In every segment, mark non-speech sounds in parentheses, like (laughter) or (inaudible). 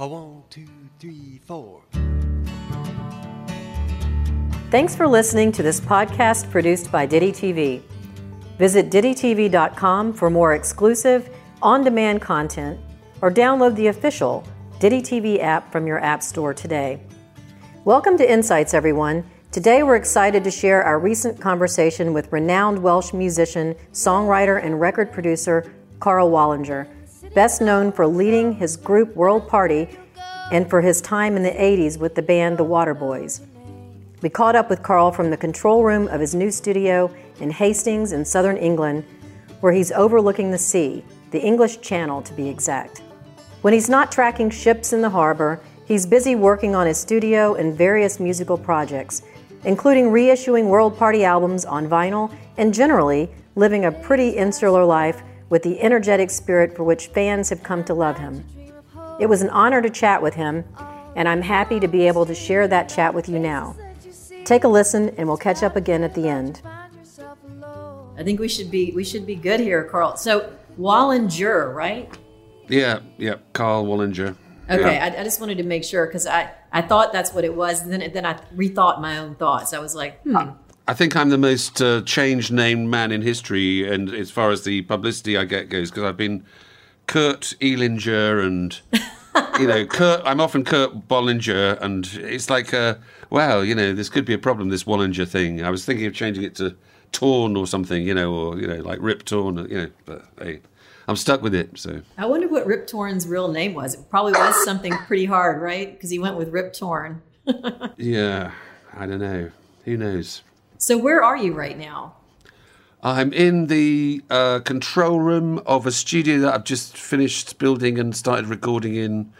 A one, two, three, four. Thanks for listening to this podcast produced by Ditty TV. Visit DittyTV.com for more exclusive, on demand content or download the official Ditty TV app from your App Store today. Welcome to Insights, everyone. Today we're excited to share our recent conversation with renowned Welsh musician, songwriter, and record producer Karl Wallinger, best known for leading his group World Party and for his time in the 80s with the band The Waterboys. We caught up with Karl from the control room of his new studio in Hastings in southern England, where he's overlooking the sea, the English Channel to be exact. When he's not tracking ships in the harbor, he's busy working on his studio and various musical projects, including reissuing World Party albums on vinyl and generally living a pretty insular life with the energetic spirit for which fans have come to love him. It was an honor to chat with him, and I'm happy to be able to share that chat with you now. Take a listen, and we'll catch up again at the end. I think we should be we should be good here, Karl. So Wallinger, right? Yeah, yeah, Karl Wallinger. Okay, Yeah. I, I just wanted to make sure because I, I thought that's what it was, and then then I rethought my own thoughts. I was like, hmm, I think I'm the most uh, changed named man in history, and as far as the publicity I get goes, because I've been Kurt Elinger and you know (laughs) Kurt. I'm often Kurt Bollinger, and it's like, uh, wow, you know, this could be a problem. This Wallinger thing. I was thinking of changing it to Torn or something, you know, or you know, like Rip Torn, you know. But hey, I'm stuck with it. So I wonder what Rip Torn's real name was. It probably was something pretty hard, right? Because he went with Rip Torn. (laughs) yeah, I don't know. Who knows? So where are you right now? I'm in the uh, control room of a studio that I've just finished building and started recording in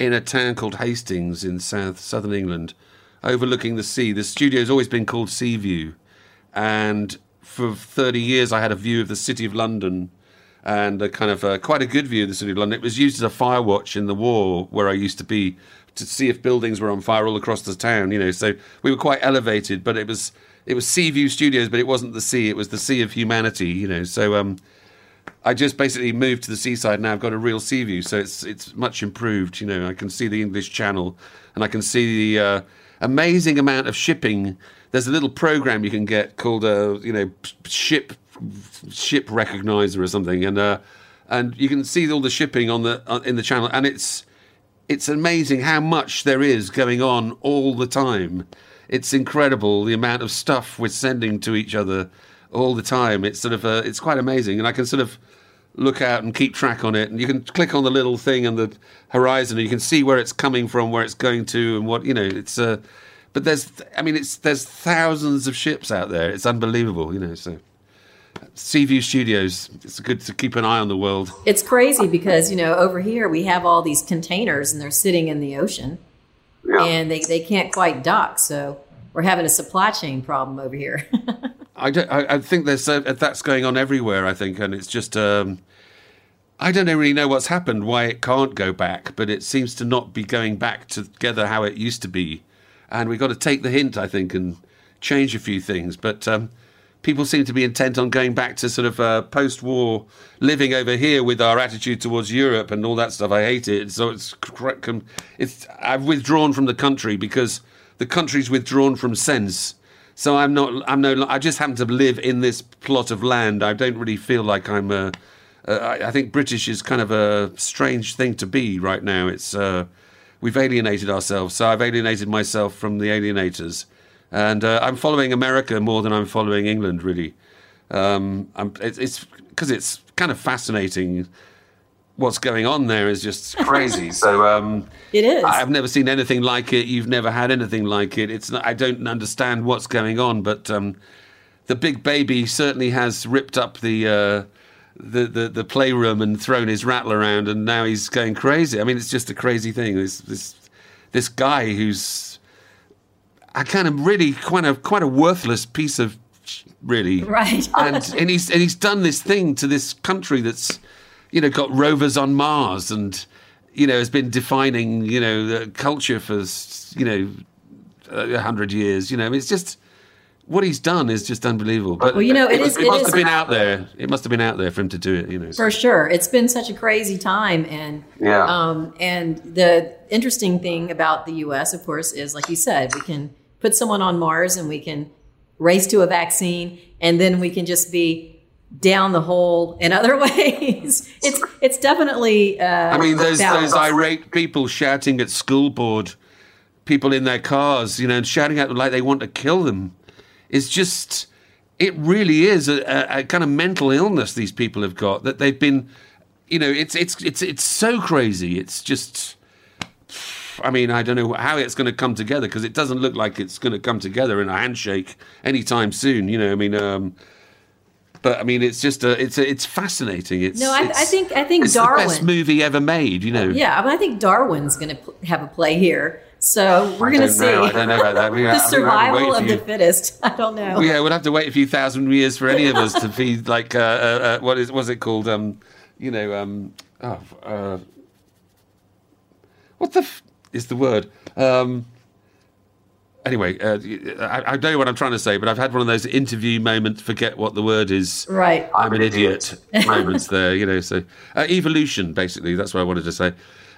in a town called Hastings in south southern England, overlooking the sea. The studio's always been called Sea View, and for 30 years I had a view of the city of London and a kind of a, quite a good view of the city of London. It was used as a fire watch in the war where I used to be to see if buildings were on fire all across the town. You know, so we were quite elevated, but it was it was Sea View Studios, but it wasn't the sea. It was the sea of humanity. You know, so um, I just basically moved to the seaside now. I've got a real sea view, so it's it's much improved. You know, I can see the English Channel, and I can see the uh, amazing amount of shipping. There's a little program you can get called uh, you know ship ship recognizer or something, and uh, and you can see all the shipping on the uh, in the channel, and it's it's amazing how much there is going on all the time. It's incredible the amount of stuff we're sending to each other all the time. It's sort of uh, it's quite amazing, and I can sort of look out and keep track on it. And you can click on the little thing on the horizon, and you can see where it's coming from, where it's going to, and what you know. It's uh, but there's I mean it's there's thousands of ships out there. It's unbelievable, you know. So Seaview Studios, it's good to keep an eye on the world. It's crazy because you know over here we have all these containers and they're sitting in the ocean, and they they can't quite dock. So we're having a supply chain problem over here. (laughs) I, don't, I, I think there's uh, that's going on everywhere. I think, and it's just um, I don't really know what's happened, why it can't go back, but it seems to not be going back together how it used to be, and we've got to take the hint, I think, and change a few things. But um, people seem to be intent on going back to sort of uh, post-war living over here with our attitude towards Europe and all that stuff. I hate it. So it's it's I've withdrawn from the country because the country's withdrawn from sense. So I'm not. I'm no. I just happen to live in this plot of land. I don't really feel like I'm a. Uh, I, I think British is kind of a strange thing to be right now. It's uh, we've alienated ourselves. So I've alienated myself from the alienators, and uh, I'm following America more than I'm following England. Really, um, I'm, it's it's because it's kind of fascinating. What's going on there is just (laughs) crazy. so um, it is. I've never seen anything like it. You've never had anything like it. It's not, I don't understand what's going on, but um, the big baby certainly has ripped up the, uh, the the the playroom and thrown his rattle around, and now he's going crazy. I mean, it's just a crazy thing. This this this guy who's a kind of really quite a quite a worthless piece of really (laughs) Right. and and he's and he's done this thing to this country that's you know got rovers on Mars and you know has been defining you know the culture for you know a hundred years. You know, it's just what he's done is just unbelievable. But Well, you know, it was- It it must is- have been out there. It must have been out there for him to do it. You know. For sure, it's been such a crazy time, and Yeah. um, and the interesting thing about the U.S., of course, is like you said, we can put someone on Mars, and we can race to a vaccine, and then we can just be down the hole in other (laughs) ways. It's it's definitely. Uh, I mean, those those irate people shouting at school board, people in their cars, you know, and shouting at them like they want to kill them, is just. It really is a, a, a kind of mental illness these people have got that they've been, you know, it's it's it's it's so crazy. It's just. I mean, I don't know how it's going to come together because it doesn't look like it's going to come together in a handshake anytime soon. You know, I mean, um, but I mean, it's just a, it's a, it's fascinating. It's No, I- I think- I think it's the best Darwin- movie ever made. You know, Yeah, I, mean, I think Darwin's going to pl- have a play here, so we're going to see know. I don't know about that. We- (laughs) the think we'll have to wait survival of the fittest. (laughs) I don't know. Yeah, we'll have to wait a few thousand years for any of us to (laughs) be like uh, uh, uh, what is what's it called? Um, you know, um, oh, uh, what the f- is the word? Um, anyway, uh, I, I don't know what I'm trying to say, but I've had one of those interview moments, forget what the word is. Right. I'm an idiot (laughs) moments there, you know. So uh, evolution, basically, that's what I wanted to say.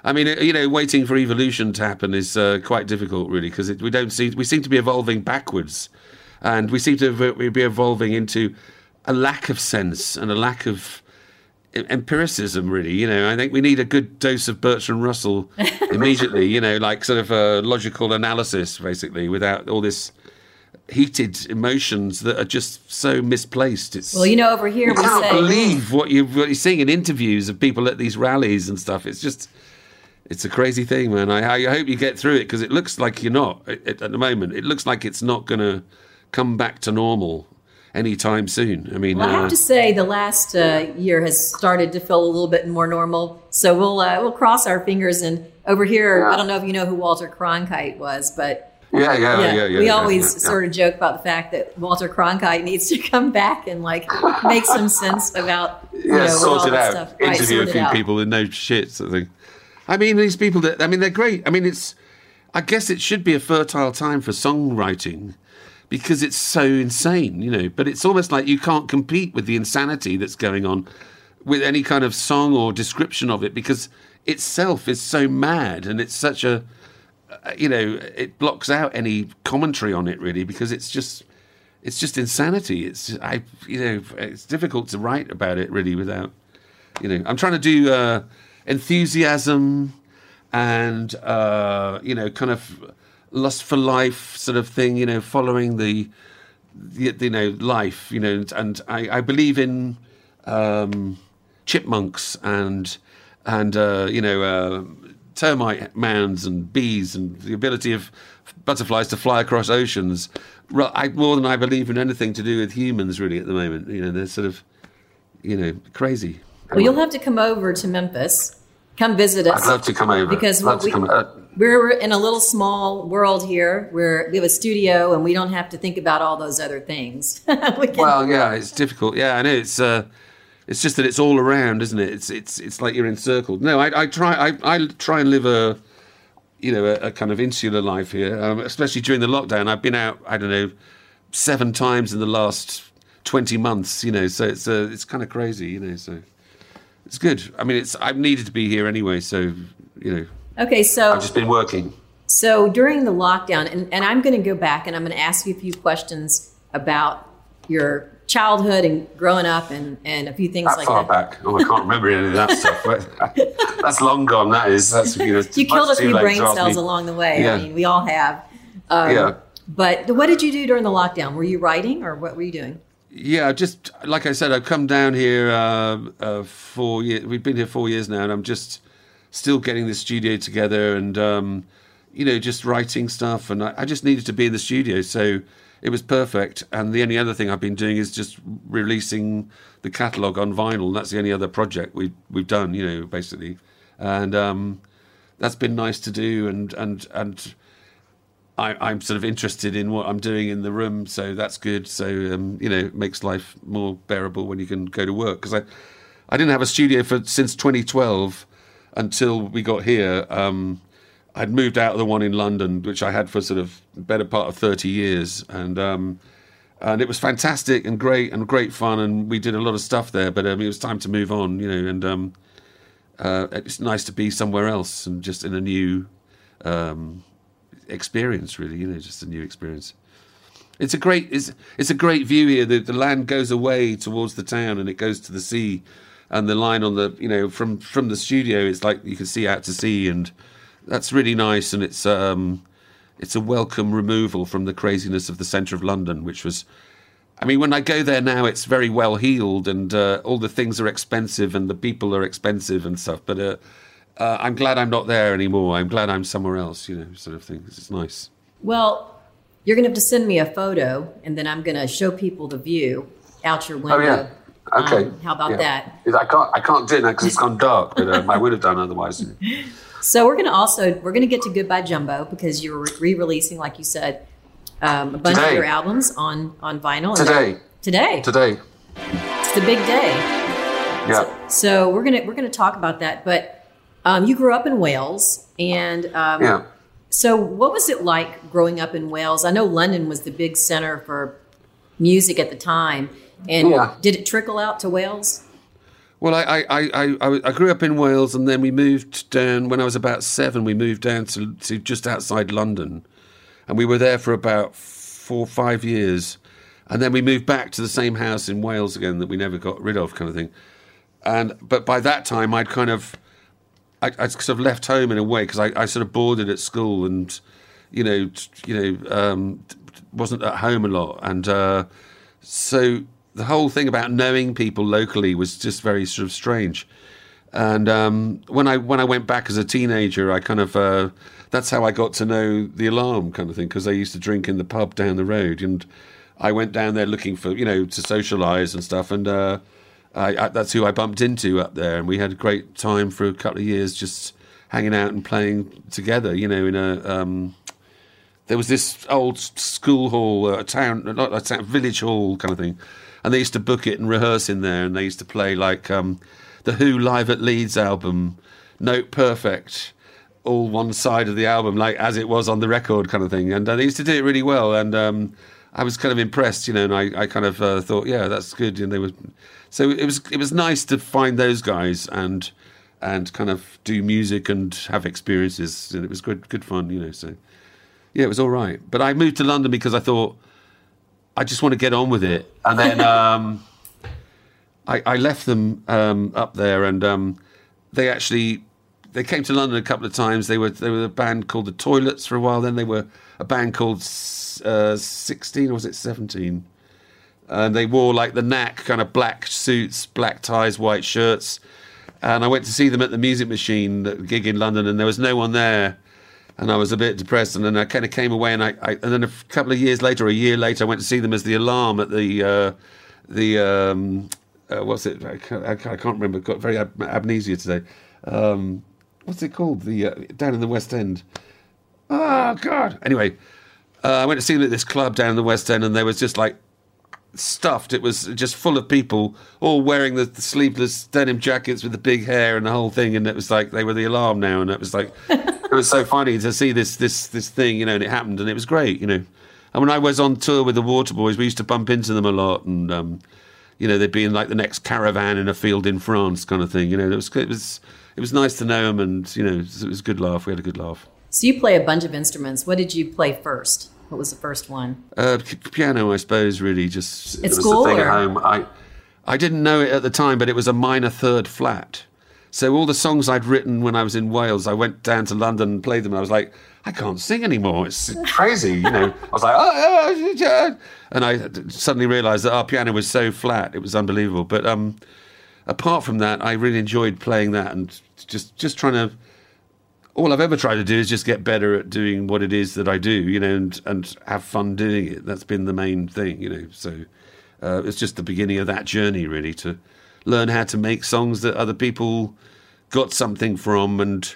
I mean, uh, you know, waiting for evolution to happen is uh, quite difficult, really, because we don't see we seem to be evolving backwards, and we seem to be evolving into a lack of sense and a lack of empiricism. Really, you know, I think we need a good dose of Bertrand Russell (laughs) immediately. you know, like sort of a logical analysis, basically, without all this heated emotions that are just so misplaced. It's Well, you know, over here you we can't say believe what, you, what you're seeing in interviews of people at these rallies and stuff. It's just, it's a crazy thing, man. I, I hope you get through it because it looks like you're not at, at the moment. It looks like it's not going to come back to normal anytime soon. I mean, Well, I uh, have to say, the last uh, year has started to feel a little bit more normal. So we'll uh, we'll cross our fingers. And over here, I don't know if you know who Walter Cronkite was, but yeah, yeah, yeah, yeah. we yeah, always yeah, yeah. sort of joke about the fact that Walter Cronkite (laughs) needs to come back and like make some sense about you yeah, know sort all it that out. stuff. Interview sort a few out. people with no shit sort of thing. I mean, these people that I mean, they're great. I mean, it's. I guess it should be a fertile time for songwriting because it's so insane, you know. But it's almost like you can't compete with the insanity that's going on with any kind of song or description of it because itself is so mad and it's such a uh, you know it blocks out any commentary on it really because it's just it's just insanity it's i you know it's difficult to write about it really without you know i'm trying to do uh enthusiasm and uh you know kind of lust for life sort of thing you know following the, the you know life you know and, and i i believe in um chipmunks and and uh you know uh termite mounds and bees and the ability of butterflies to fly across oceans I, more than i believe in anything to do with humans really at the moment you know they're sort of you know crazy Well, you'll have to come over to Memphis. Come visit us. I'd love to come over. because Love what to we, come- uh, we're in a little small world here where we have a studio and we don't have to think about all those other things. (laughs) we Well, yeah, it's difficult. Yeah, I know. It's uh, it's just that it's all around, isn't it? It's it's it's like you're encircled. No, I, I try I, I try and live a you know a, a kind of insular life here, um, especially during the lockdown. I've been out I don't know seven times in the last twenty months. You know, so it's uh, it's kind of crazy. You know, so it's good. I mean, it's I've needed to be here anyway, so you know okay, so I've just been working. So during the lockdown, and, and I'm going to go back and I'm going to ask you a few questions about your childhood and growing up and, and a few things That like far that. back. Oh, I can't remember any of that (laughs) stuff. That's long gone. That is. That's you know. You killed a much few late brain cells me. along the way. Yeah. I mean, we all have. Um, yeah. But what did you do during the lockdown? Were you writing or what were you doing? Yeah, just like I said, I've come down here uh, uh, four years. We've been here four years now, and I'm just still getting the studio together, and um, you know, just writing stuff. And I, I just needed to be in the studio, so it was perfect. And the only other thing I've been doing is just releasing the catalog on vinyl. That's the only other project we we've done, you know, basically, and um, that's been nice to do. And and and I, I'm sort of interested in what I'm doing in the room, so that's good. So um, you know, it makes life more bearable when you can go to work. Because I, I didn't have a studio for since 2012 until we got here. Um, I'd moved out of the one in London, which I had for sort of better part of 30 years, and um, and it was fantastic and great and great fun, and we did a lot of stuff there. But um, it was time to move on, you know, and um, uh, it's nice to be somewhere else and just in a new um, experience, really, you know, just a new experience. It's a great it's it's a great view here. The the land goes away towards the town and it goes to the sea, and the line on the you know from from the studio it's like you can see out to sea, and that's really nice. And it's um it's a welcome removal from the craziness of the centre of London, which was. I mean, when I go there now, it's very well heeled, and uh, all the things are expensive, and the people are expensive and stuff. But uh, uh, I'm glad I'm not there anymore. I'm glad I'm somewhere else, you know, sort of thing. It's nice. Well, you're going to have to send me a photo, and then I'm going to show people the view out your window. Oh yeah. Okay. Um, how about Yeah. that? I can't. I can't do it now because it's gone dark. But um, I would have done otherwise. (laughs) So we're going to also we're going to get to Goodbye Jumbo because you're re-releasing, like you said, um, a bunch of your albums on on vinyl Today. Today, Today. it's the big day. Yeah. So we're gonna we're gonna talk about that. But um, you grew up in Wales, and um, Yeah. so what was it like growing up in Wales? I know London was the big center for music at the time, and Yeah. did it trickle out to Wales? Well, I, I, I, I, I grew up in Wales, and then we moved down when I was about seven. We moved down to, to just outside London, and we were there for about four, or five years, and then we moved back to the same house in Wales again that we never got rid of, kind of thing. And but by that time, I'd kind of, I, I'd sort of left home in a way because I, I sort of boarded at school, and you know, you know, um, wasn't at home a lot, and uh, so the whole thing about knowing people locally was just very sort of strange. And um, when I when I went back as a teenager, I kind of uh, that's how I got to know the alarm kind of thing because I used to drink in the pub down the road, and I went down there looking for you know to socialise and stuff, and uh, I, I, that's who I bumped into up there, and we had a great time for a couple of years just hanging out and playing together, you know, in a. Um, there was this old school hall, uh, a town, not a town, village hall kind of thing, and they used to book it and rehearse in there, and they used to play like um, the Who live at Leeds album, Note Perfect, all one side of the album, like as it was on the record, kind of thing, and uh, they used to do it really well, and um, I was kind of impressed, you know, and I, I kind of uh, thought, yeah, that's good, and they were, so it was it was nice to find those guys and and kind of do music and have experiences, and it was good good fun, you know, so. Yeah, it was all right. But I moved to London because I thought I just want to get on with it. And then (laughs) um, I, I left them um, up there, and um, they actually they came to London a couple of times. They were they were a band called the Toilets for a while. Then they were a band called uh, Sixteen, or was it Seventeen? And they wore like the knack kind of black suits, black ties, white shirts. And I went to see them at the Music Machine that gig in London, and there was no one there and I was a bit depressed. And then I kind of came away, and I, I and then a couple of years later, a year later, I went to see them as the Alarm at the uh, the um, uh, what's it? I can't, I can't remember. Got very ab- amnesia today. Um, what's it called? The uh, down in the West End. Oh God. Anyway, uh, I went to see them at this club down in the West End, and there was just like stuffed. It was just full of people, all wearing the, the sleeveless denim jackets with the big hair and the whole thing. And it was like they were the alarm now, and it was like it was so funny to see this this this thing, you know. And it happened, and it was great, you know. And when I was on tour with the Waterboys, we used to bump into them a lot, and um, you know they'd be in like the next caravan in a field in France, kind of thing. You know, it was it was it was nice to know them, and you know it was, a good laugh. We had a good laugh. So you play a bunch of instruments. What did you play first? What was the first one? Uh, p- piano, I suppose, really just it was school, the thing or- at home. I I didn't know it at the time, but it was a minor third flat. So all the songs I'd written when I was in Wales, I went down to London and played them. And I was like, I can't sing anymore. It's crazy, you know. (laughs) I was like, oh, oh, and I suddenly realised that our piano was so flat, it was unbelievable. But um, apart from that, I really enjoyed playing that and just just trying to all I've ever tried to do is just get better at doing what it is that I do, you know, and, and have fun doing it. That's been the main thing, you know. So uh, it's just the beginning of that journey, really, to learn how to make songs that other people got something from and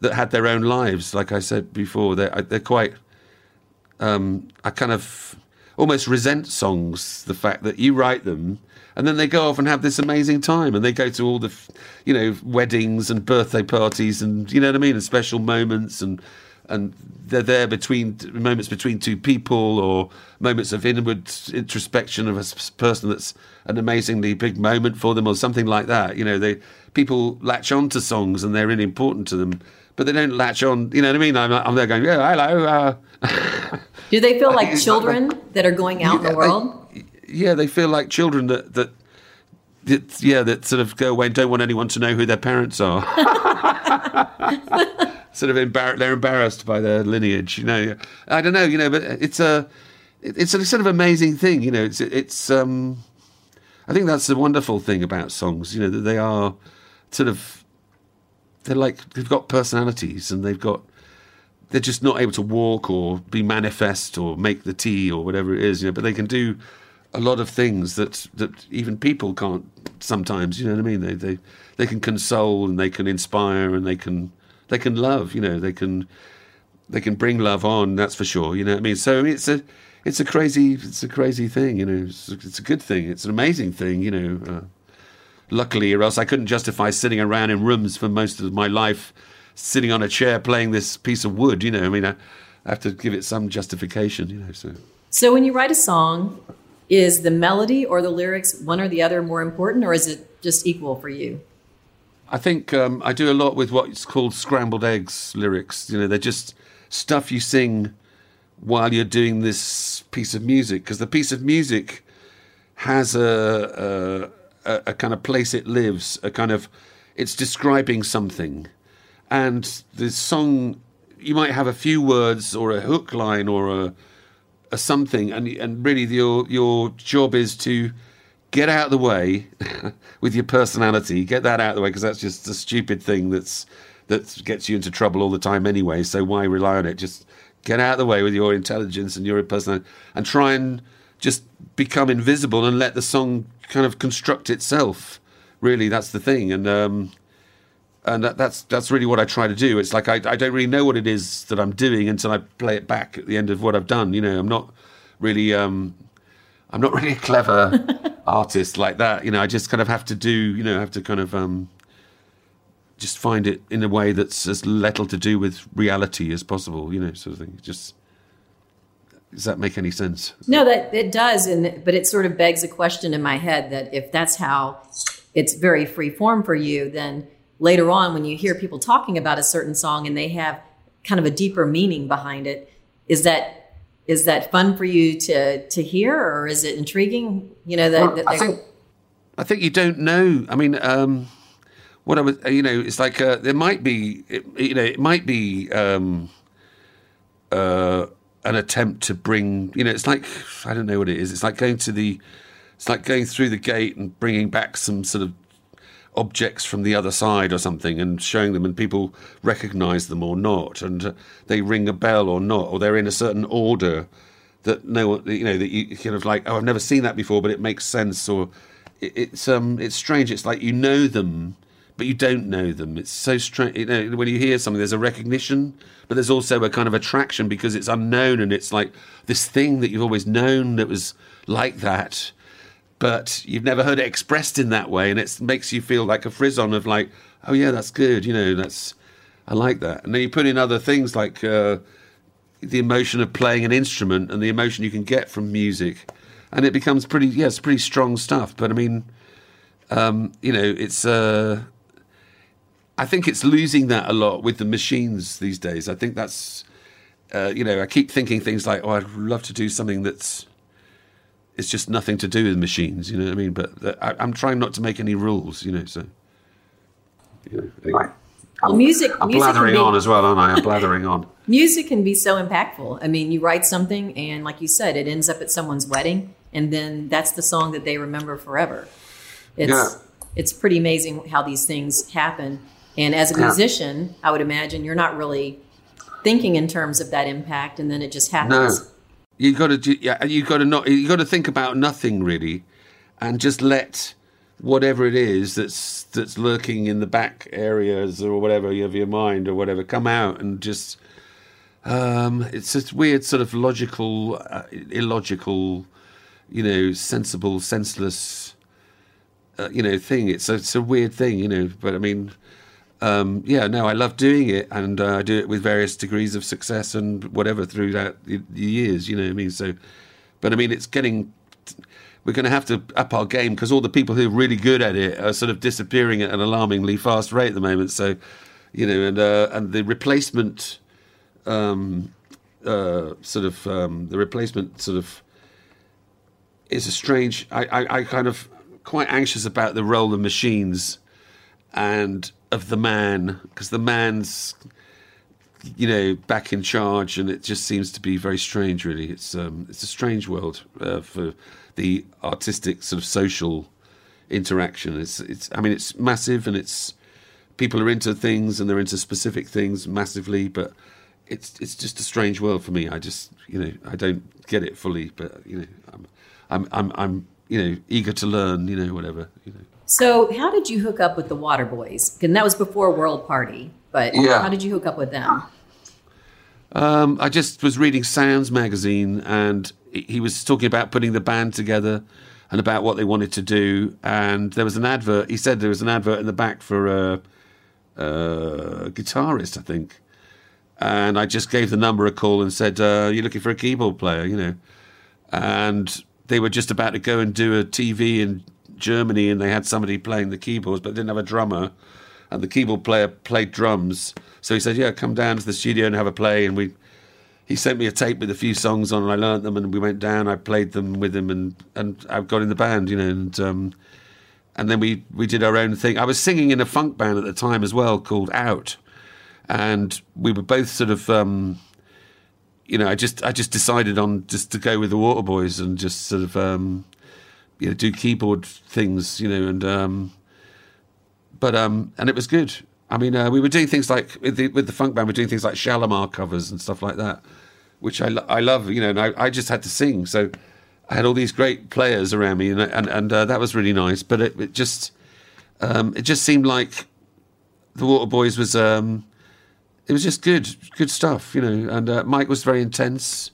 that had their own lives. Like I said before, they're, they're quite. Um, I kind of almost resent songs, the fact that you write them and then they go off and have this amazing time and they go to all the you know weddings and birthday parties and you know what i mean and special moments and and they're there between moments between two people or moments of inward introspection of a person that's an amazingly big moment for them or something like that. You know, they people latch on to songs and they're really important to them, but they don't latch on. You know what I mean? I'm, I'm there going, yeah, hello. Uh, (laughs) Do they feel (laughs) like children that are going out in the Yeah, world? yeah, they feel like children that that. that yeah, that sort of go away and don't want anyone to know who their parents are. (laughs) sort of embar- they're embarrassed by their lineage. You know, I don't know. You know, but it's a it's a sort of amazing thing. You know, it's it's. Um, I think that's the wonderful thing about songs. You know, that they are sort of they're like they've got personalities and they've got they're just not able to walk or be manifest or make the tea or whatever it is. You know, but they can do a lot of things that that even people can't sometimes. You know what I mean? They they they can console and they can inspire and they can they can love. You know, they can they can bring love on. That's for sure. You know what I mean? So it's a it's a crazy it's a crazy thing. You know, it's, it's a good thing. It's an amazing thing. You know. Uh, luckily, or else I couldn't justify sitting around in rooms for most of my life, sitting on a chair playing this piece of wood. You know, I mean, I, I have to give it some justification. You know, so. So when you write a song, is the melody or the lyrics one or the other more important, or is it just equal for you? I think um, I do a lot with what's called scrambled eggs lyrics. You know, they're just stuff you sing while you're doing this piece of music because the piece of music has a, a, a, kind of place it lives, a kind of it's describing something, and the song you might have a few words or a hook line or a, a something, and and really your your job is to get out of the way (laughs) with your personality. Get that out of the way because that's just a stupid thing that's that gets you into trouble all the time anyway. So why rely on it? Just get out of the way with your intelligence and your personality, and try and just become invisible and let the song kind of construct itself. Really, that's the thing, and um, and that, that's that's really what I try to do. It's like I, I don't really know what it is that I'm doing until I play it back at the end of what I've done. You know, I'm not really um, I'm not really a clever (laughs) artist like that. You know, I just kind of have to do. You know, have to kind of um, just find it in a way that's as little to do with reality as possible. You know, sort of thing. Just does that make any sense? No, that it does, and but it sort of begs a question in my head that if that's how it's very free form for you, then later on when you hear people talking about a certain song and they have kind of a deeper meaning behind it, is that is that fun for you to to hear, or is it intriguing? You know that, Well, that I think I think you don't know. I mean, um, what I was, you know, it's like uh, there might be, it, you know, it might be um, uh, an attempt to bring, you know, it's like I don't know what it is. It's like going to the, it's like going through the gate and bringing back some sort of objects from the other side or something and showing them and people recognize them or not and uh, they ring a bell or not or they're in a certain order that no one you know that you kind of like oh I've never seen that before but it makes sense or it, it's um it's strange. It's like you know them but you don't know them. It's so strange you know when you hear something there's a recognition but there's also a kind of attraction because it's unknown and it's like this thing that you've always known that was like that but you've never heard it expressed in that way, and it makes you feel like a frisson of like, oh yeah, that's good, you know, that's I like that. And then you put in other things like uh, the emotion of playing an instrument and the emotion you can get from music, and it becomes pretty, yeah, it's pretty strong stuff. But I mean, um, you know, it's. Uh, I think it's losing that a lot with the machines these days. I think that's, uh, you know, I keep thinking things like, oh, I'd love to do something that's it's just nothing to do with machines, you know what I mean? But uh, I, I'm trying not to make any rules, you know. So, you know, anyway. well, music. I'm music can blathering be- on as well, aren't I? I'm blathering on. (laughs) music can be so impactful. I mean, you write something, and like you said, it ends up at someone's wedding, and then that's the song that they remember forever. It's Yeah. it's pretty amazing how these things happen. And as a Yeah. musician, I would imagine you're not really thinking in terms of that impact, and then it just No, happens. you got to do. Yeah, you got to not. You got to think about nothing really, and just let whatever it is that's that's lurking in the back areas or whatever of your mind or whatever come out and just. Um, it's this weird sort of logical, uh, illogical, you know, sensible, senseless, uh, you know, thing. It's a, it's a weird thing, you know. But I mean, um, yeah, no, I love doing it, and uh, I do it with various degrees of success and whatever throughout the, years. You know what I mean? So, but I mean, it's getting. We're going to have to up our game because all the people who are really good at it are sort of disappearing at an alarmingly fast rate at the moment. So, you know, and uh, and the replacement, um, uh, sort of um, the replacement sort of is a strange. I, I, I kind of quite anxious about the role of machines and of the man because the man's you know back in charge and it just seems to be very strange really. It's um it's a strange world uh, for the artistic sort of social interaction. It's it's i mean it's massive and it's people are into things and they're into specific things massively but it's it's just a strange world for me. I just you know i don't get it fully but you know i'm i'm i'm, I'm you know eager to learn you know whatever you know So, how did you hook up with the Water Boys? And that was before World Party, but Yeah. how did you hook up with them? Um, I just was reading Sounds magazine, and he was talking about putting the band together and about what they wanted to do. And there was an advert. He said there was an advert in the back for a, a guitarist, I think. And I just gave the number a call and said, uh, "You're looking for a keyboard player, you know?" And they were just about to go and do a TV in Germany, and they had somebody playing the keyboards, but didn't have a drummer and the keyboard player played drums. So he said, "Yeah, come down to the studio and have a play." And we, he sent me a tape with a few songs on, and I learnt them. And we went down. I played them with him, and and I got in the band, you know. And um, and then we we did our own thing. I was singing in a funk band at the time as well called Out, and we were both sort of. Um, you know, I just I just decided on just to go with the Waterboys and just sort of um, you know do keyboard things, you know, and um, but um, and it was good. I mean, uh, we were doing things like with the with the funk band, we're doing things like Shalimar covers and stuff like that, which I I love. You know, and I, I just had to sing, so I had all these great players around me, and and and uh, that was really nice. But it, it just um, it just seemed like the Water Boys was um, it was just good good stuff, you know. And uh, Mike was very intense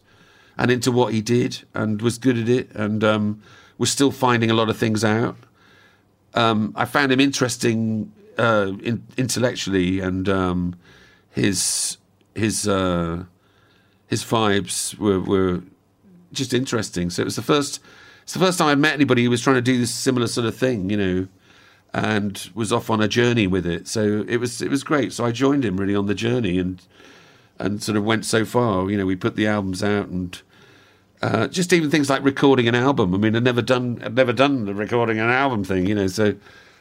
and into what he did, and was good at it, and um, was still finding a lot of things out um, I found him interesting uh, in, intellectually, and um, his his uh, his vibes were, were just interesting. So it was the first it's the first time I'd met anybody who was trying to do this similar sort of thing, you know, and was off on a journey with it. So it was it was great. So I joined him really on the journey and and sort of went so far. You know, we put the albums out and. Uh, just even things like recording an album. I mean, I'd never done, I'd never done the recording an album thing, you know. So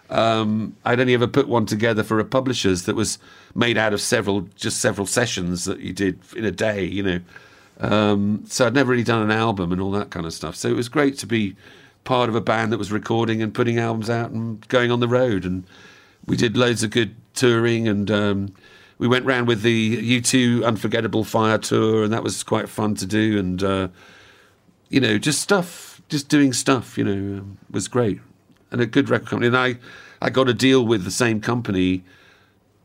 um, I'd only ever put one together for a publisher's that was made out of several, just several sessions that you did in a day, you know. Um, so I'd never really done an album and all that kind of stuff. So it was great to be part of a band that was recording and putting albums out and going on the road. And we did loads of good touring and um, we went round with the U2 Unforgettable Fire tour, and that was quite fun to do. And uh, you know, just stuff, just doing stuff, you know, um, was great. And a good record company. And I, I got a deal with the same company.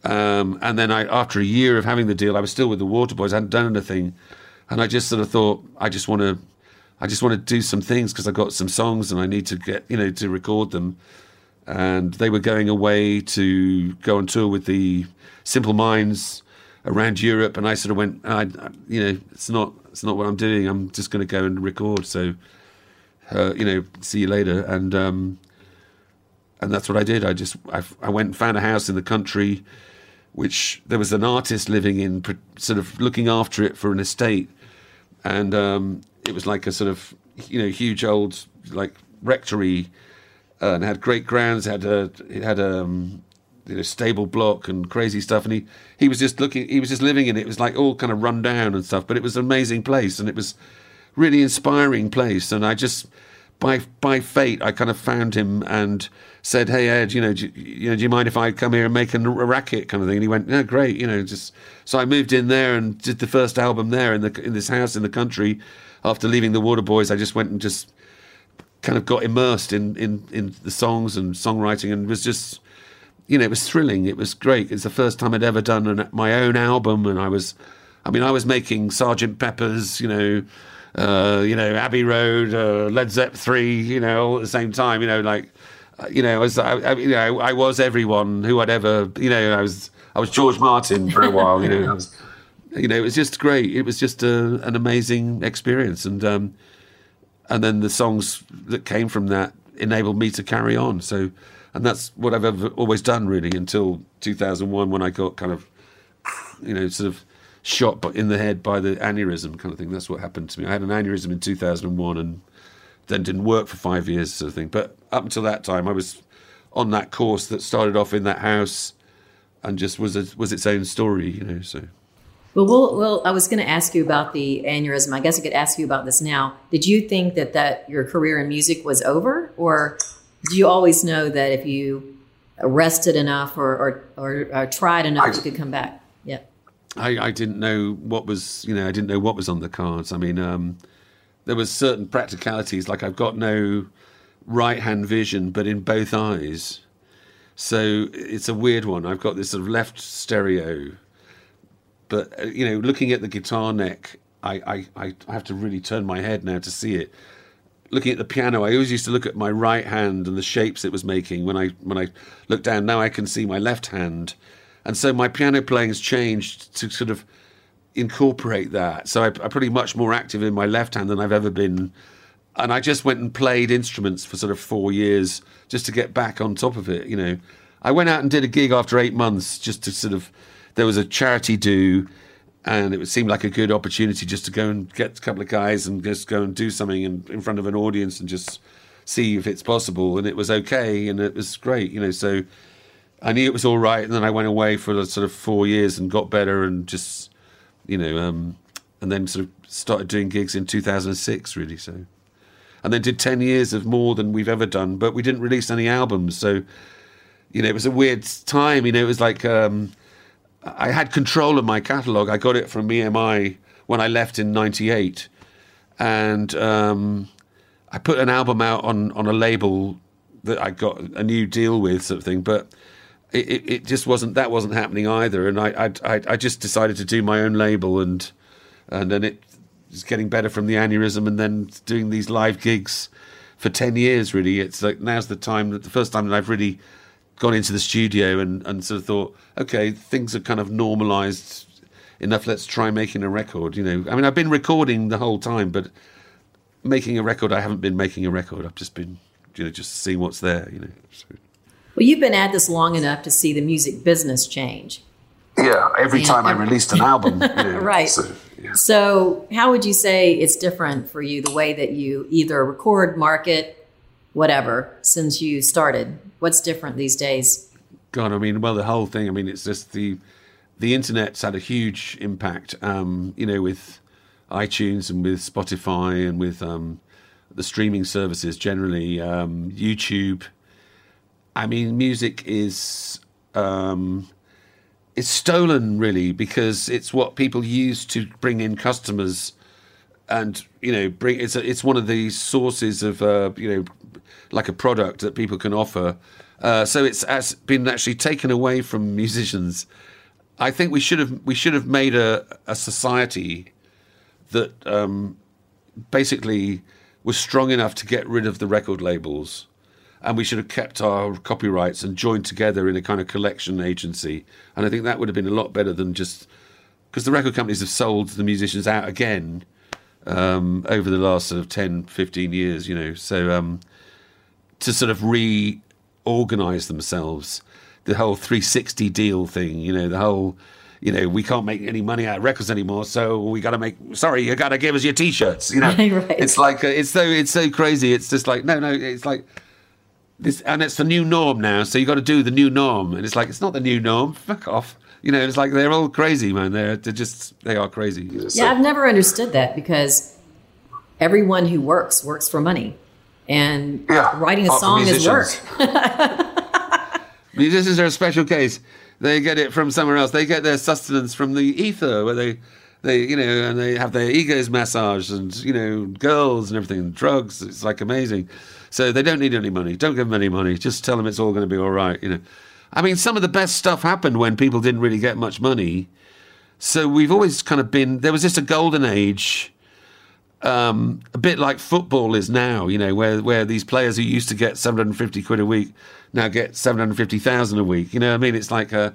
Um, and then I, after a year of having the deal, I was still with the Waterboys. I hadn't done anything. And I just sort of thought, I just want to, I just want to do some things because I've got some songs and I need to get, you know, to record them. And they were going away to go on tour with the Simple Minds around Europe, and I sort of went, I, I- you know, it's not, it's not what I'm doing. I'm just going to go and record. So, uh, you know, see you later. And um, and that's what I did. I just, I, I went and found a house in the country, which there was an artist living in, sort of looking after it for an estate, and um, it was like a sort of, you know, huge old like rectory, uh, and had great grounds. Had a, it had a. Um, you know, stable block and crazy stuff. And he, he was just looking, he was just living in it. It was like all kind of run down and stuff, but it was an amazing place and it was really inspiring place. And I just, by by fate, I kind of found him and said, "Hey Ed, you know, do, you know, do you mind if I come here and make a, racket kind of thing?" And he went, "Yeah, great." You know, just so I moved in there and did the first album there in the in this house in the country. After leaving the Water Boys, I just went and just kind of got immersed in in in the songs and songwriting and was just you know, it was thrilling. It was great. It's the first time I'd ever done an, my own album, and I was, I mean, I was making Sergeant Pepper's, you know, uh, you know, Abbey Road, uh, Led Zepp three, you know, all at the same time, you know, like, you know, I was, I, I, you know, I was everyone who I'd ever, you know, I was, I was George Martin for a while, you know, (laughs) was, you know, it was just great. It was just a, an amazing experience, and um, and then the songs that came from that enabled me to carry on. So, and that's what I've ever, always done, really, until 2001 when I got kind of, you know, sort of shot in the head by the aneurysm kind of thing. That's what happened to me. I had an aneurysm in 2001 and then didn't work for five years, sort of thing. But up until that time, I was on that course that started off in that house and just was a, was its own story, you know. So. Well, well, well I was going to ask you about the aneurysm. I guess I could ask you about this now. Did you think that that your career in music was over, or you always know that if you rested enough or or, or, or tried enough, I, you could come back? Yeah. I, I didn't know what was you know I didn't know what was on the cards. I mean, um, there was certain practicalities like I've got no right hand vision, but in both eyes. So it's a weird one. I've got this sort of left stereo, but uh, you know, looking at the guitar neck, I, I, I have to really turn my head now to see it. Looking at the piano, I always used to look at my right hand and the shapes it was making. When I when I look down, now I can see my left hand, and so my piano playing has changed to sort of incorporate that. So I, I'm pretty much more active in my left hand than I've ever been. And I just went and played instruments for sort of four years just to get back on top of it. You know, I went out and did a gig after eight months just to sort of. There was a charity do, and it seemed like a good opportunity just to go and get a couple of guys and just go and do something in, in front of an audience and just see if it's possible. And it was okay, and it was great. You know, so I knew it was all right, and then I went away for sort of four years and got better and just you know, um, and then sort of started doing gigs in 2006, really. So, and then did 10 years of more than we've ever done, but we didn't release any albums. So, you know, it was a weird time. You know, it was like um, I had control of my catalogue. I got it from EMI when I left in '98, and um, I put an album out on on a label that I got a new deal with, sort of thing. But it, it just wasn't that wasn't happening either, and I, I I just decided to do my own label, and and then it was getting better from the aneurysm, and then doing these live gigs for ten years. Really, it's like now's the time that the first time that I've really gone into the studio and and sort of thought, okay, things are kind of normalised enough. Let's try making a record. You know, I mean, I've been recording the whole time, but making a record, I haven't been making a record. I've just been, you know, just seeing what's there. You know. So. Well, you've been at this long enough to see the music business change. Yeah, every and time every, I released an album. (laughs) right. So, yeah. so, how would you say it's different for you the way that you either record, market, whatever, since you started? What's different these days? God, I mean, well, the whole thing. I mean, it's just the the internet's had a huge impact. Um, you know, with iTunes and with Spotify and with um, the streaming services generally, um, YouTube I mean, music is um, it's stolen really because it's what people use to bring in customers, and you know, bring it's a, it's one of the sources of uh, you know, like a product that people can offer. Uh, so it's has been actually taken away from musicians. I think we should have we should have made a, a society that um, basically was strong enough to get rid of the record labels and we should have kept our copyrights and joined together in a kind of collection agency. And I think that would have been a lot better than just because the record companies have sold the musicians out again um, over the last sort of 10, 15 years, you know. So um, to sort of reorganize themselves, the whole 360 deal thing, you know, the whole you know, we can't make any money out of records anymore, so we got to make. Sorry, you got to give us your t-shirts. You know, (laughs) right. it's like uh, it's so it's so crazy. It's just like no, no. It's like this, and it's the new norm now. So you got to do the new norm, and it's like it's not the new norm. Fuck off. You know, it's like they're all crazy, man. They're, they're just they are crazy. Yeah, so. I've never understood that because everyone who works works for money, and yeah, writing a song is work. (laughs) musicians are a special case. They get it from somewhere else. They get their sustenance from the ether, where they they you know and they have their egos massaged and you know girls and everything and drugs it's like amazing so they don't need any money. Don't give them any money. Just tell them it's all going to be all right. You know, I mean, some of the best stuff happened when people didn't really get much money. So we've always kind of been there was just a golden age um, a bit like football is now, you know, where where these players who used to get 750 quid a week now get 750,000 a week. You know, I mean, it's like a,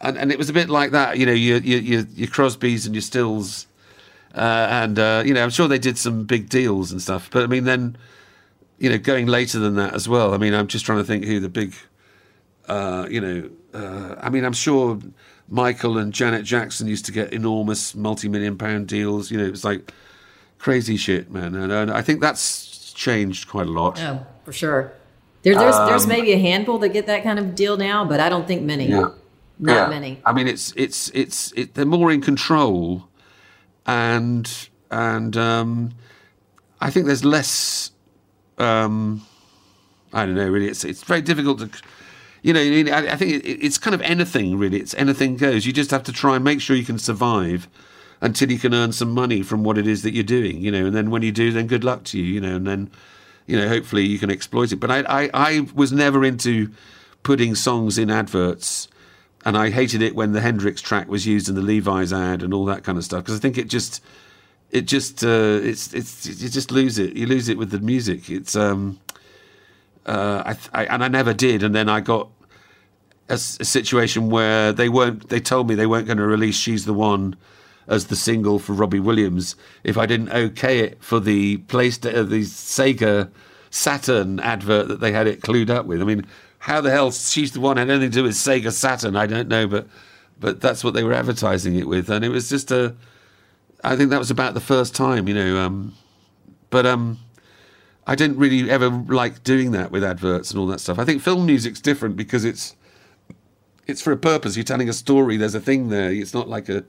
and, and it was a bit like that. You know, your your your, Crosbys and your Stills, uh, and uh, you know, I'm sure they did some big deals and stuff. But I mean, then, you know, going later than that as well. I mean, I'm just trying to think who the big, uh, you know, uh, I mean, I'm sure Michael and Janet Jackson used to get enormous multi-million pound deals. You know, it was like crazy shit, man. And, and I think that's changed quite a lot. Oh, for sure. There, there's there's Um, maybe a handful that get that kind of deal now, but I don't think many. Yeah. Not Yeah. many. I mean, it's it's it's it, they're more in control, and and um, I think there's less. Um, I don't know. Really, it's it's very difficult to. You know, you know, I, I think it, it's kind of anything really. It's anything goes. You just have to try and make sure you can survive until you can earn some money from what it is that you're doing. You know, and then when you do, then good luck to you. You know, and then you know, hopefully you can exploit it. But I, I, I was never into putting songs in adverts, and I hated it when the Hendrix track was used in the Levi's ad and all that kind of stuff because I think it just, it just, uh, it's, it's, you just lose it. You lose it with the music. It's, um, uh, I, I, and I never did, and then I got a situation where they weren't. They told me they weren't going to release "She's the One" as the single for Robbie Williams if I didn't okay it for the PlayStation, uh, the Sega Saturn advert that they had it clued up with. I mean, how the hell "She's the One" had anything to do with Sega Saturn? I don't know, but but that's what they were advertising it with, and it was just a. I think that was about the first time, you know. Um, but um, I didn't really ever like doing that with adverts and all that stuff. I think film music's different because it's it's for a purpose. You're telling a story. There's a thing there. It's not like a.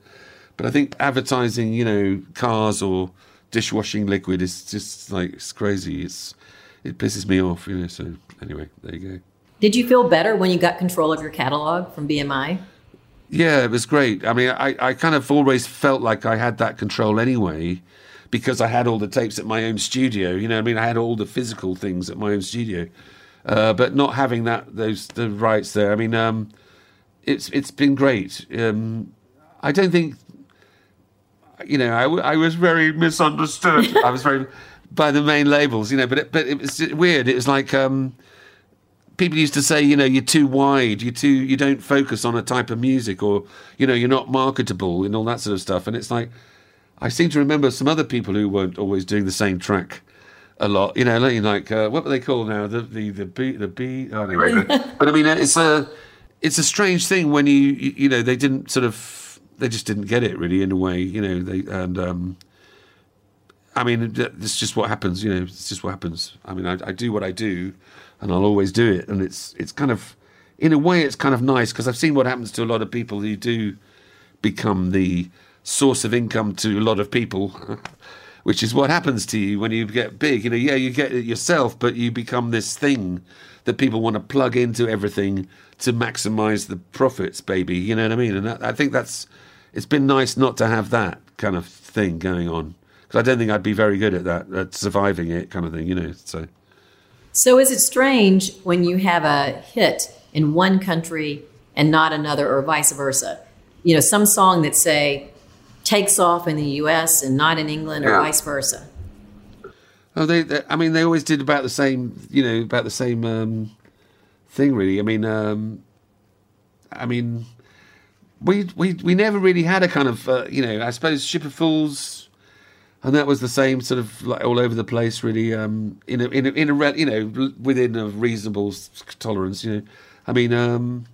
But I think advertising, you know, cars or dishwashing liquid is just like it's crazy. It's it pisses me off, you know. So anyway, there you go. Did you feel better when you got control of your catalog from BMI? Yeah, it was great. I mean, I, I kind of always felt like I had that control anyway because I had all the tapes at my own studio. You know, I mean, I had all the physical things at my own studio, uh, but not having that those the rights there. I mean, um, it's it's been great. Um, I don't think, you know, I, I was very misunderstood. I was very by the main labels, you know, but it, but it was weird. It was like. Um, people used to say, you know, you're too wide, you're too, you don't focus on a type of music, or you know, you're not marketable and all that sort of stuff. And it's like, I seem to remember some other people who weren't always doing the same track a lot. You know, like, like uh, what were they called now? The the the B the B. Oh, anyway, but, (laughs) but I mean, it's a it's a strange thing when you you you know they didn't sort of they just didn't get it really in a way. You know, they and. um I mean, it's just what happens. You know, it's just what happens. I mean, I, I do what I do, and I'll always do it. And it's it's kind of, in a way, it's kind of nice because I've seen what happens to a lot of people who do become the source of income to a lot of people, (laughs) which is what happens to you when you get big. You know, yeah, you get it yourself, but you become this thing that people want to plug into everything to maximize the profits, baby. You know what I mean? And I think that's it's been nice not to have that kind of thing going on because I don't think I'd be very good at that, at surviving it, kind of thing. You know, so. So is it strange when you have a hit in one country and not another, or vice versa? You know, some song that say takes off in the U.S. and not in England, or Yeah. vice versa. Oh, they, they. I mean, they always did about the same. You know, about the same um, thing. Really. I mean, um, I mean, we we we never really had a kind of. Uh, you know, I suppose Ship of Fools, and that was the same sort of like all over the place. Really, um, in a in a, in a you know within a reasonable tolerance. You know, I mean, um,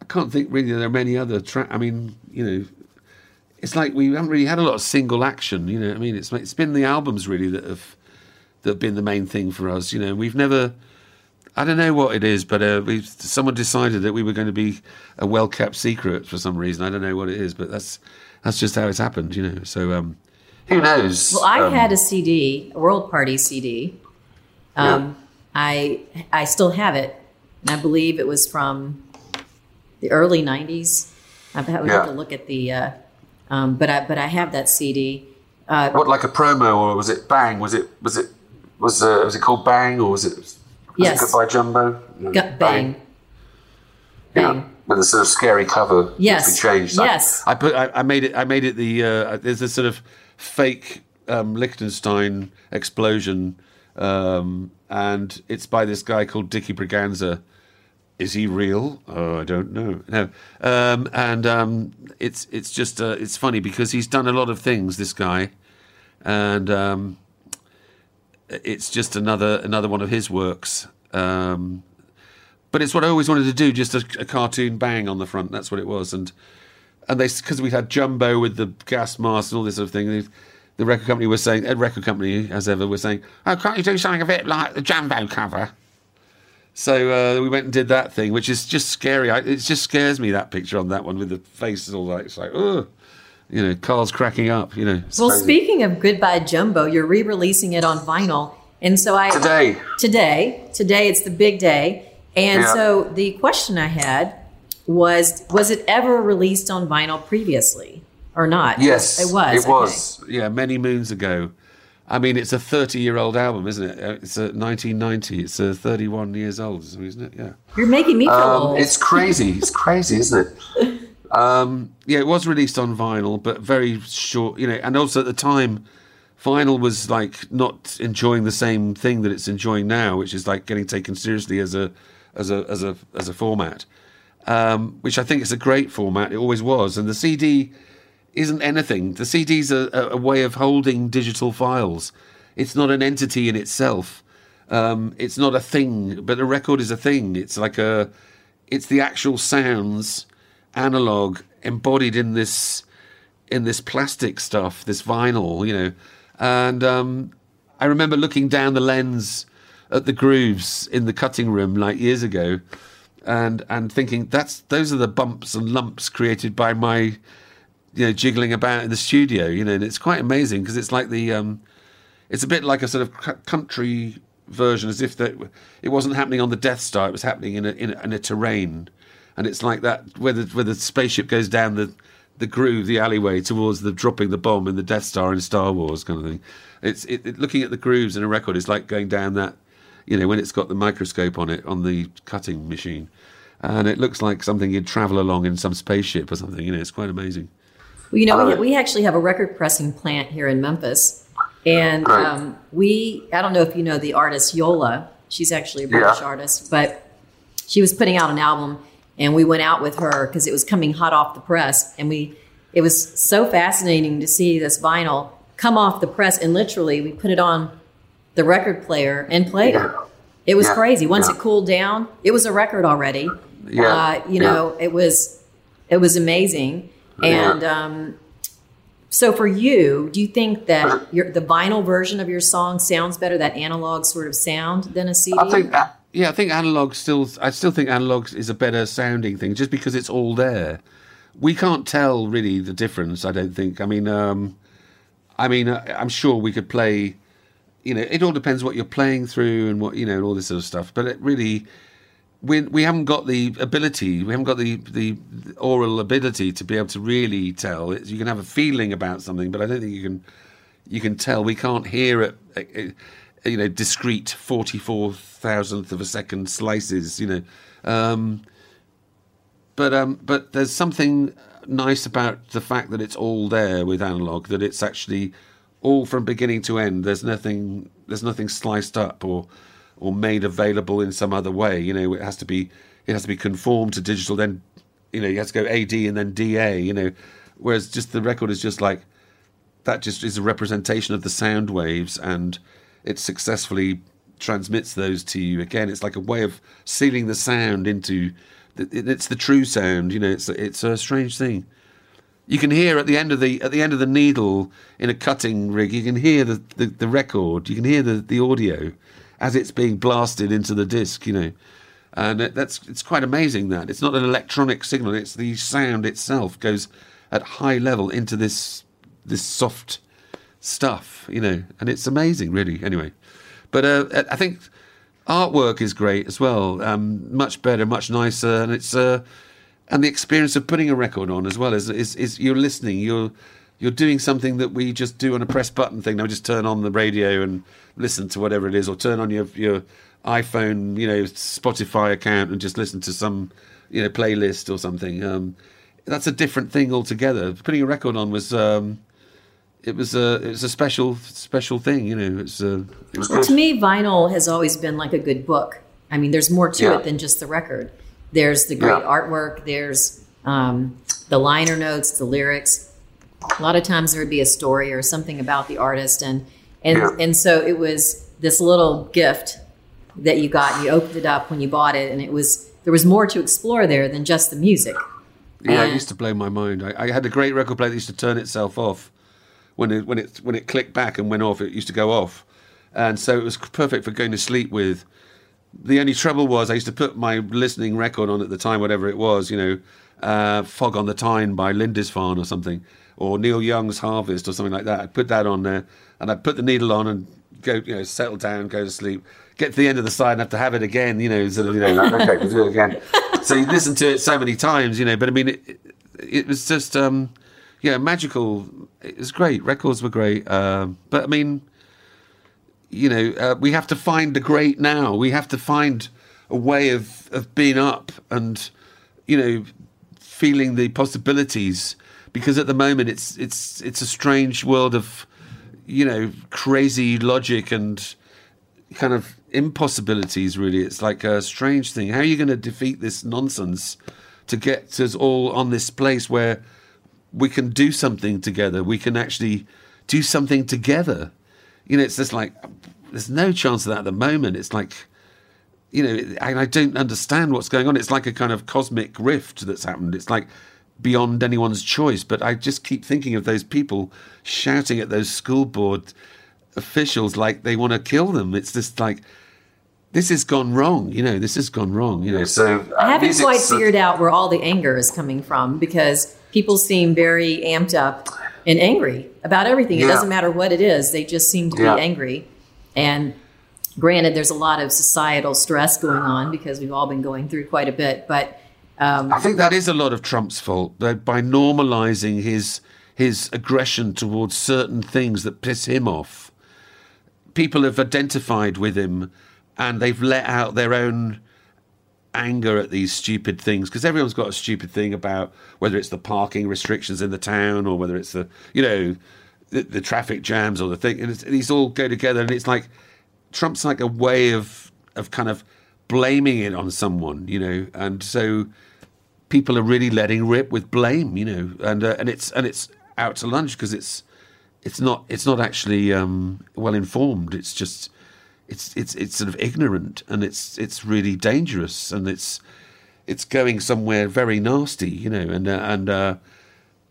I can't think really there are many other. Tra- I mean, you know, it's like we haven't really had a lot of single action. You know, I mean, it's it's been the albums really that have that have been the main thing for us. You know, we've never. I don't know what it is, but uh, we someone decided that we were going to be a well kept secret for some reason. I don't know what it is, but that's that's just how it's happened. You know, so um, who knows? Well, I Um, had a CD, a World Party CD. Um, I I still have it, and I believe it was from the early '90s. I would have Yeah. to look at the, uh, um, but I but I have that CD. Uh, what like a promo or was it Bang? Was it was it was uh, was it called Bang or was it Yes. Goodbye Jumbo? No, Gu- bang, Yeah, bang. with a sort of scary cover. Yes. which we changed. I- Yes. I, put. I, I made it. I made it the. Uh, there's a sort of fake um, Lichtenstein explosion, um, and it's by this guy called Dicky Braganza. Is he real? Oh, I don't know. No, um, and um, it's it's just uh, it's funny because he's done a lot of things. This guy, and um, it's just another another one of his works. Um, but it's what I always wanted to do, just a, a cartoon bang on the front. That's what it was, and and they because we had Jumbo with the gas mask and all this sort of thing. They, the record company was saying, Ed record company as ever was saying, "Oh, can't you do something a bit like the Jumbo cover?" So uh, we went and did that thing, which is just scary. I, it just scares me that picture on that one with the faces all like it's like, you know, Karl's cracking up. You know. Well, speaking of Goodbye Jumbo, you're re-releasing it on vinyl, and so I today, today, today it's the big day, and Yeah. so the question I had was, was it ever released on vinyl previously or not? Yes, it was. It okay. was. Yeah, many moons ago. I mean, it's a 30-year-old album, isn't it? Uh, It's a 1990. It's a 31 years old, isn't it? Yeah. You're making me feel Um, old. it's crazy. It's crazy, isn't it? (laughs) Um, yeah, it was released on vinyl, but very short. You know, and also at the time, vinyl was like not enjoying the same thing that it's enjoying now, which is like getting taken seriously as a as a as a as a format. Um, which I think is a great format. It always was, and the CD isn't anything. The CD's a, a, way of holding digital files. It's not an entity in itself. Um, it's not a thing, but a record is a thing. It's like a, it's the actual sounds, analog, embodied in this, in this plastic stuff, this vinyl, you know. And um, I remember looking down the lens at the grooves in the cutting room like years ago, and and thinking that's those are the bumps and lumps created by my you know jiggling about in the studio you know and it's quite amazing because it's like the um it's a bit like a sort of country version as if that it wasn't happening on the death star it was happening in a in a, in a terrain and it's like that where the where the spaceship goes down the the groove the alleyway towards the dropping the bomb in the death star in star wars kind of thing it's it, it- looking at the grooves in a record is like going down that you know when it's got the microscope on it on the cutting machine and it looks like something you'd travel along in some spaceship or something you know it's quite amazing Well, you know, Uh, we, we actually have a record pressing plant here in Memphis. And Right. um, we, I don't know if you know the artist Yola. She's actually a British Yeah. artist, but she was putting out an album and we went out with her because it was coming hot off the press. And we, it was so fascinating to see this vinyl come off the press and literally we put it on the record player and played it. It was Yeah. crazy. Once Yeah. it cooled down, it was a record already. Yeah. Uh, you know, it was, it was amazing. And, um, so for you, do you think that your, the vinyl version of your song sounds better, that analog sort of sound, than a CD? I think, yeah, I think analog still. I still think analog is a better sounding thing, just because it's all there. We can't tell really the difference. I don't think. I mean, um, I mean, uh, I'm sure we could play. You know, it all depends what you're playing through and what you know, and all this sort of stuff. But it really, we we haven't got the ability. We haven't got the the oral ability to be able to really tell. You can have a feeling about something, but I don't think you can you can tell we can't hear it, uh, you know, discrete forty-four thousandth of a second slices, you know. Um, but um, but there's something nice about the fact that it's all there with analog. That it's actually all from beginning to end. There's nothing. There's nothing sliced up or or made available in some other way. You know, it has to be. It has to be conformed to digital. Then, you know, you have to go AD and then DA. You know, whereas just the record is just like that just is a representation of the sound waves and it successfully transmits those to you again. It's like a way of sealing the sound into it's the true sound you know it's it's a strange thing. You can hear at the end of the at the end of the needle in a cutting rig you can hear the, the, the record you can hear the, the audio as it's being blasted into the disc you know. And that's it's quite amazing that. It's not an electronic signal it's the sound itself goes at high level into this this soft stuff you know and it's amazing really anyway. But uh, i think artwork is great as well um, much better much nicer and it's uh, and the experience of putting a record on as well is, is is you're listening you're you're doing something that we just do on a press button thing. Now just turn on the radio and listen to whatever it is or turn on your your iphone you know spotify account and just listen to some you know playlist or something. Um, that's a different thing altogether. Putting a record on was um, it was a it was a special special thing. You know, it's a it was Well, to me, vinyl has always been like a good book. I mean, there's more to Yeah. it than just the record. There's the great Yeah. artwork. There's um, the liner notes, the lyrics. A lot of times there would be a story or something about the artist, and and Yeah. and so it was this little gift that you got. and You opened it up when you bought it, and it was there was more to explore there than just the music. Yeah, it used to blow my mind. I, I had a great record player that used to turn itself off when it when it when it clicked back and went off. It used to go off, and so it was perfect for going to sleep with. The only trouble was I used to put my listening record on at the time, whatever it was, you know, uh, "Fog on the Tyne" by Lindisfarne or something, or Neil Young's "Harvest" or something like that. I'd put that on there, and I'd put the needle on and go, you know, settle down, go to sleep, get to the end of the side and have to have it again, you know, sort of, you know, like, (laughs) okay, we'll do it again. So you listen to it so many times, you know, but I mean, it, it was just, um, yeah, magical. It was great. Records were great. Um, but I mean, you know, uh, we have to find the great now. We have to find a way of, of being up and, you know, feeling the possibilities because at the moment it's it's it's a strange world of you know crazy logic and kind of impossibilities really it's like a strange thing how are you going to defeat this nonsense to get us all on this place where we can do something together we can actually do something together you know it's just like there's no chance of that at the moment it's like you know, and I don't understand what's going on. It's like a kind of cosmic rift that's happened. It's like beyond anyone's choice. But I just keep thinking of those people shouting at those school board officials like they want to kill them. It's just like this has gone wrong. You know, this has gone wrong. You know, so I haven't quite figured out where all the anger is coming from because people seem very amped up and angry about everything. It Yeah. doesn't matter what it is; they just seem to Yeah. be angry. And granted, there's a lot of societal stress going on because we've all been going through quite a bit. But um, I think that is a lot of Trump's fault that by normalising his his aggression towards certain things that piss him off. People have identified with him, and they've let out their own anger at these stupid things because everyone's got a stupid thing about whether it's the parking restrictions in the town or whether it's the you know the, the traffic jams or the thing and it's, these all go together and it's like Trump's like a way of of kind of blaming it on someone you know and so people are really letting rip with blame you know and uh, and it's and it's out to lunch because it's it's not it's not actually um, well informed it's just it's it's it's sort of ignorant and it's it's really dangerous and it's it's going somewhere very nasty, you know, and uh, and uh,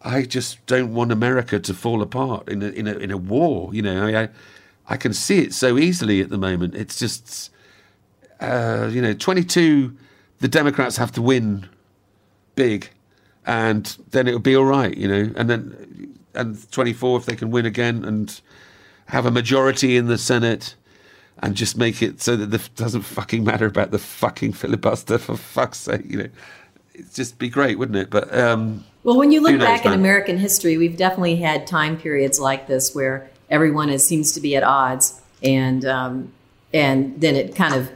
I just don't want America to fall apart in a in a in a war, you know. I I, I can see it so easily at the moment. It's just uh, you know, 22 the Democrats have to win big and then it'll be all right, you know. And then and 24 if they can win again and have a majority in the Senate and just make it so that it doesn't fucking matter about the fucking filibuster for fuck's sake, you know. It'd just be great, wouldn't it? But um, Well, when you look back in? American history, we've definitely had time periods like this where everyone is, seems to be at odds, and um, and then it kind of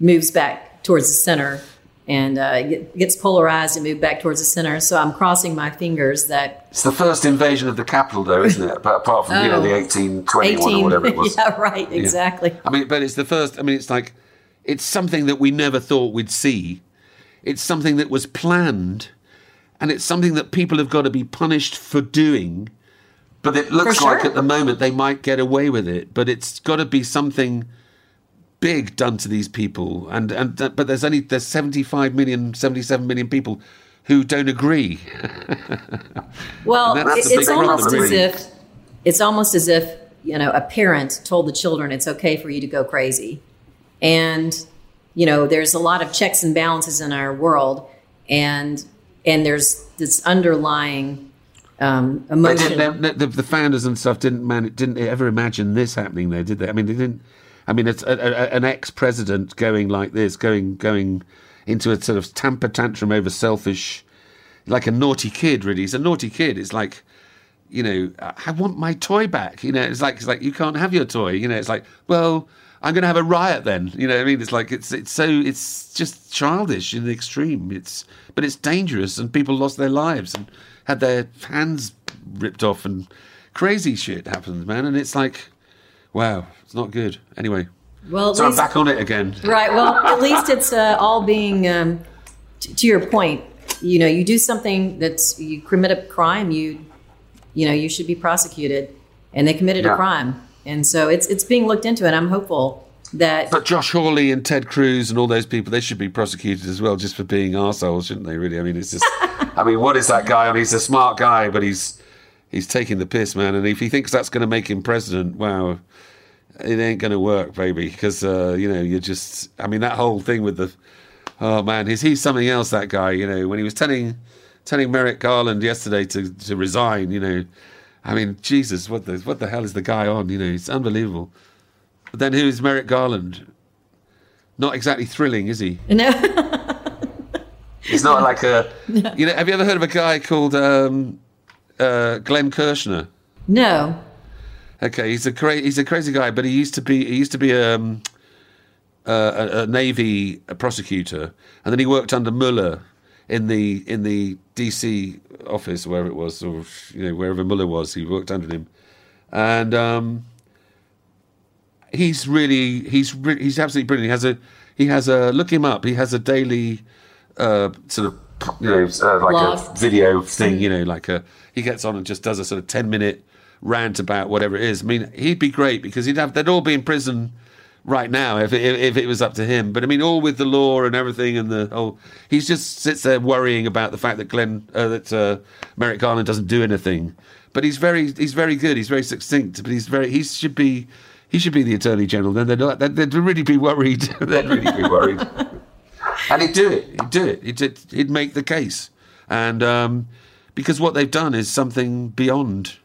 moves back towards the center and uh, get, gets polarized and moved back towards the center. So I'm crossing my fingers that it's the first invasion of the capital, though, isn't it? But apart from you know Oh. the 1821 or whatever it was. (laughs) yeah, right, exactly. I mean, but it's the first. I mean, it's like it's something that we never thought we'd see. It's something that was planned, and it's something that people have got to be punished for doing. But it looks For like at the moment they might get away with it. But it's got to be something big done to these people. And and but there's only there's 75 million, 77 million people who don't agree. (laughs) Well, And that's it- the it's problem, almost as really. if it's almost as if you know a parent told the children it's okay for you to go crazy, and you know there's a lot of checks and balances in our world, and and there's this underlying um, emotion. didn't, they- the, the founders and stuff didn't man, didn't ever imagine this happening though, did they? I mean, they didn't. I mean, it's a, a, an ex-president going like this, going going into a sort of temper tantrum over selfish, like a naughty kid. Really, he's a naughty kid. It's like, you know, I want my toy back. You know, it's like it's like you can't have your toy. You know, it's like, well, I'm going to have a riot then. You know, what I mean, it's like it's it's so it's just childish in the extreme. It's but it's dangerous, and people lost their lives and had their hands ripped off, and crazy shit happens, man, and it's like, wow, it's not good. Anyway, Well, so I'm back on it again. right. Well, at least it's uh, all being. Um, t- to your point, you know, you do something that's you commit a crime, you, you know, you should be prosecuted, and they committed a crime, and so it's it's being looked into, and I'm hopeful that But Josh Hawley and Ted Cruz and all those people, they should be prosecuted as well, just for being assholes, shouldn't they? Really? I mean, it's just. I mean, what is that guy? I mean, he's a smart guy, but he's he's taking the piss, man. And if he thinks that's going to make him president, wow, it ain't going to work, baby. Because uh, you know, you're just. I mean, that whole thing with the. Oh man, is he something else? That guy, you know, when he was telling telling Merrick Garland yesterday to to resign, you know. I mean, Jesus, what the what the hell is the guy on? You know, it's unbelievable. But then who's Merrick Garland? Not exactly thrilling, is he? no, He's not like a. (laughs) You know, have you ever heard of a guy called um, uh, Glenn Kirshner? no, Okay, he's a cra- he's a crazy guy, but he used to be he used to be um, uh, a, a navy prosecutor, and then he worked under Mueller in the in the DC office, wherever it was, or you know wherever Mueller was. He worked under him, and um, he's really he's re- he's absolutely brilliant. He has a he has a look him up. He has a daily uh, sort of you know uh, like a video thing. You know, like a he gets on and just does a sort of ten minute rant about whatever it is. I mean, he'd be great because he'd have they'd all be in prison right now if it, if it was up to him. But I mean, all with the law and everything, and the whole he just sits there worrying about the fact that Glenn uh, that uh, Merrick Garland doesn't do anything. But he's very he's very good. He's very succinct. But he's very he should be he should be the attorney general. Then they'd not, they'd, really be worried. (laughs) they'd really be worried. and he'd do it. He'd do it. He'd, he'd make the case. And um, because what they've done is something beyond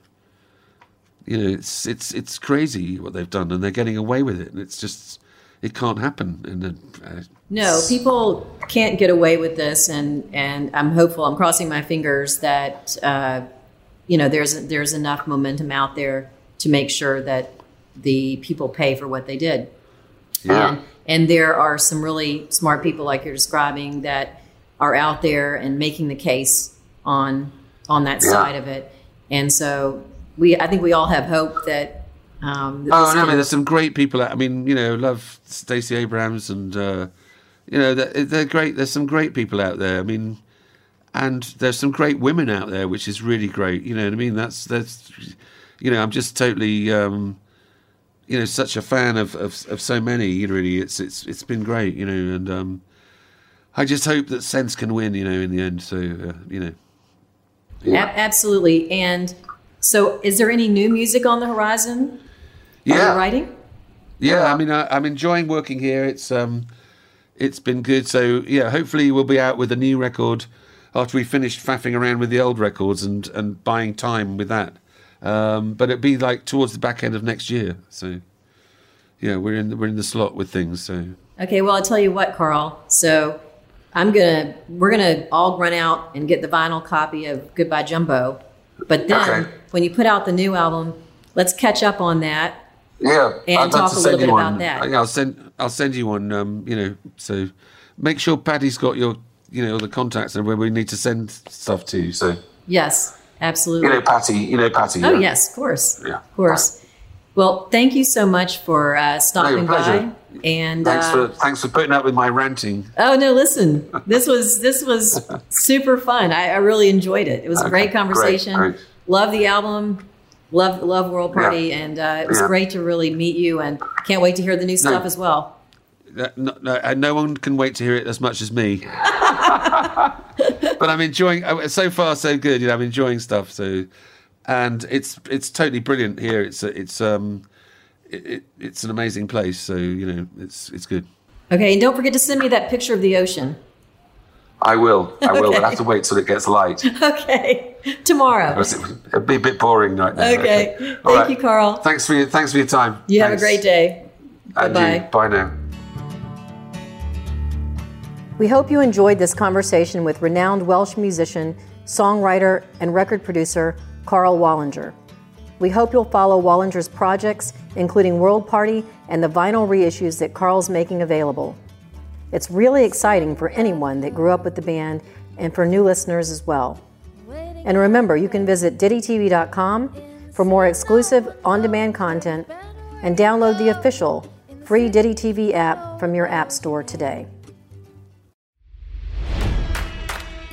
you know, it's it's it's crazy what they've done, and they're getting away with it, and it's just it can't happen. And uh, no. People can't get away with this, and and I'm hopeful. I'm crossing my fingers that uh, you know there's there's enough momentum out there to make sure that the people pay for what they did. yeah, And, and there are some really smart people like you're describing that are out there and making the case on on that Yeah. side of it. And so we, I think we all have hope that. Um, that Oh, no, I mean, there's some great people. out- I mean, you know, love Stacey Abrams, and uh, you know, they're, they're great. There's some great people out there. I mean, and there's some great women out there, which is really great. You know what I mean? That's that's, you know, I'm just totally, um, you know, such a fan of, of of so many. Really, it's it's it's been great. You know, and um, I just hope that sense can win. You know, in the end. So uh, you know, Ab- absolutely. And so, is there any new music on the horizon? Yeah. writing? Yeah, I mean, I, I'm enjoying working here. It's um, it's been good. So yeah, hopefully we'll be out with a new record after we finished faffing around with the old records and and buying time with that. Um, but it'd be like towards the back end of next year. So yeah, we're in the, we're in the slot with things. So Okay. Well, I'll tell you what, Karl. So I'm gonna we're gonna all run out and get the vinyl copy of Goodbye Jumbo. But then Okay. when you put out the new album, let's catch up on that. yeah, And I'd talk a little bit you about one. that. Yeah, I'll send I'll send you one. Um, you know, so make sure Paddy's got your you know the contacts and where we need to send stuff to. So Yes, absolutely. You know, Patty. You know Patty. Oh yes, of course, Yeah. of course. Well, thank you so much for uh, stopping by. And Thanks uh, for thanks for putting up with my ranting. oh no, listen, (laughs) this was this was super fun. I, I really enjoyed it. It was a great conversation. great, great. Love the album. Love love World Party, Yeah. and uh, it was Yeah. great to really meet you. And can't wait to hear the new stuff as well. No, no, uh, no one can wait to hear it as much as me. (laughs) (laughs) but I'm enjoying. uh, So far, so good. You know, I'm enjoying stuff. So, and it's it's totally brilliant here. It's it's um, it, it, it's an amazing place. So you know, it's it's good. Okay, and don't forget to send me that picture of the ocean. I will. I will. Okay. But I have to wait till it gets light. Okay, tomorrow. It'll be a bit boring right now. Okay, All thank you, Karl. Thanks for your thanks for your time. You have a great day. And Bye-bye. you. Bye now. We hope you enjoyed this conversation with renowned Welsh musician, songwriter, and record producer Karl Wallinger. We hope you'll follow Wallinger's projects, including World Party and the vinyl reissues that Karl's making available. It's really exciting for anyone that grew up with the band and for new listeners as well. And remember, you can visit DittyTV.com for more exclusive on demand content and download the official free Ditty TV app from your App Store today.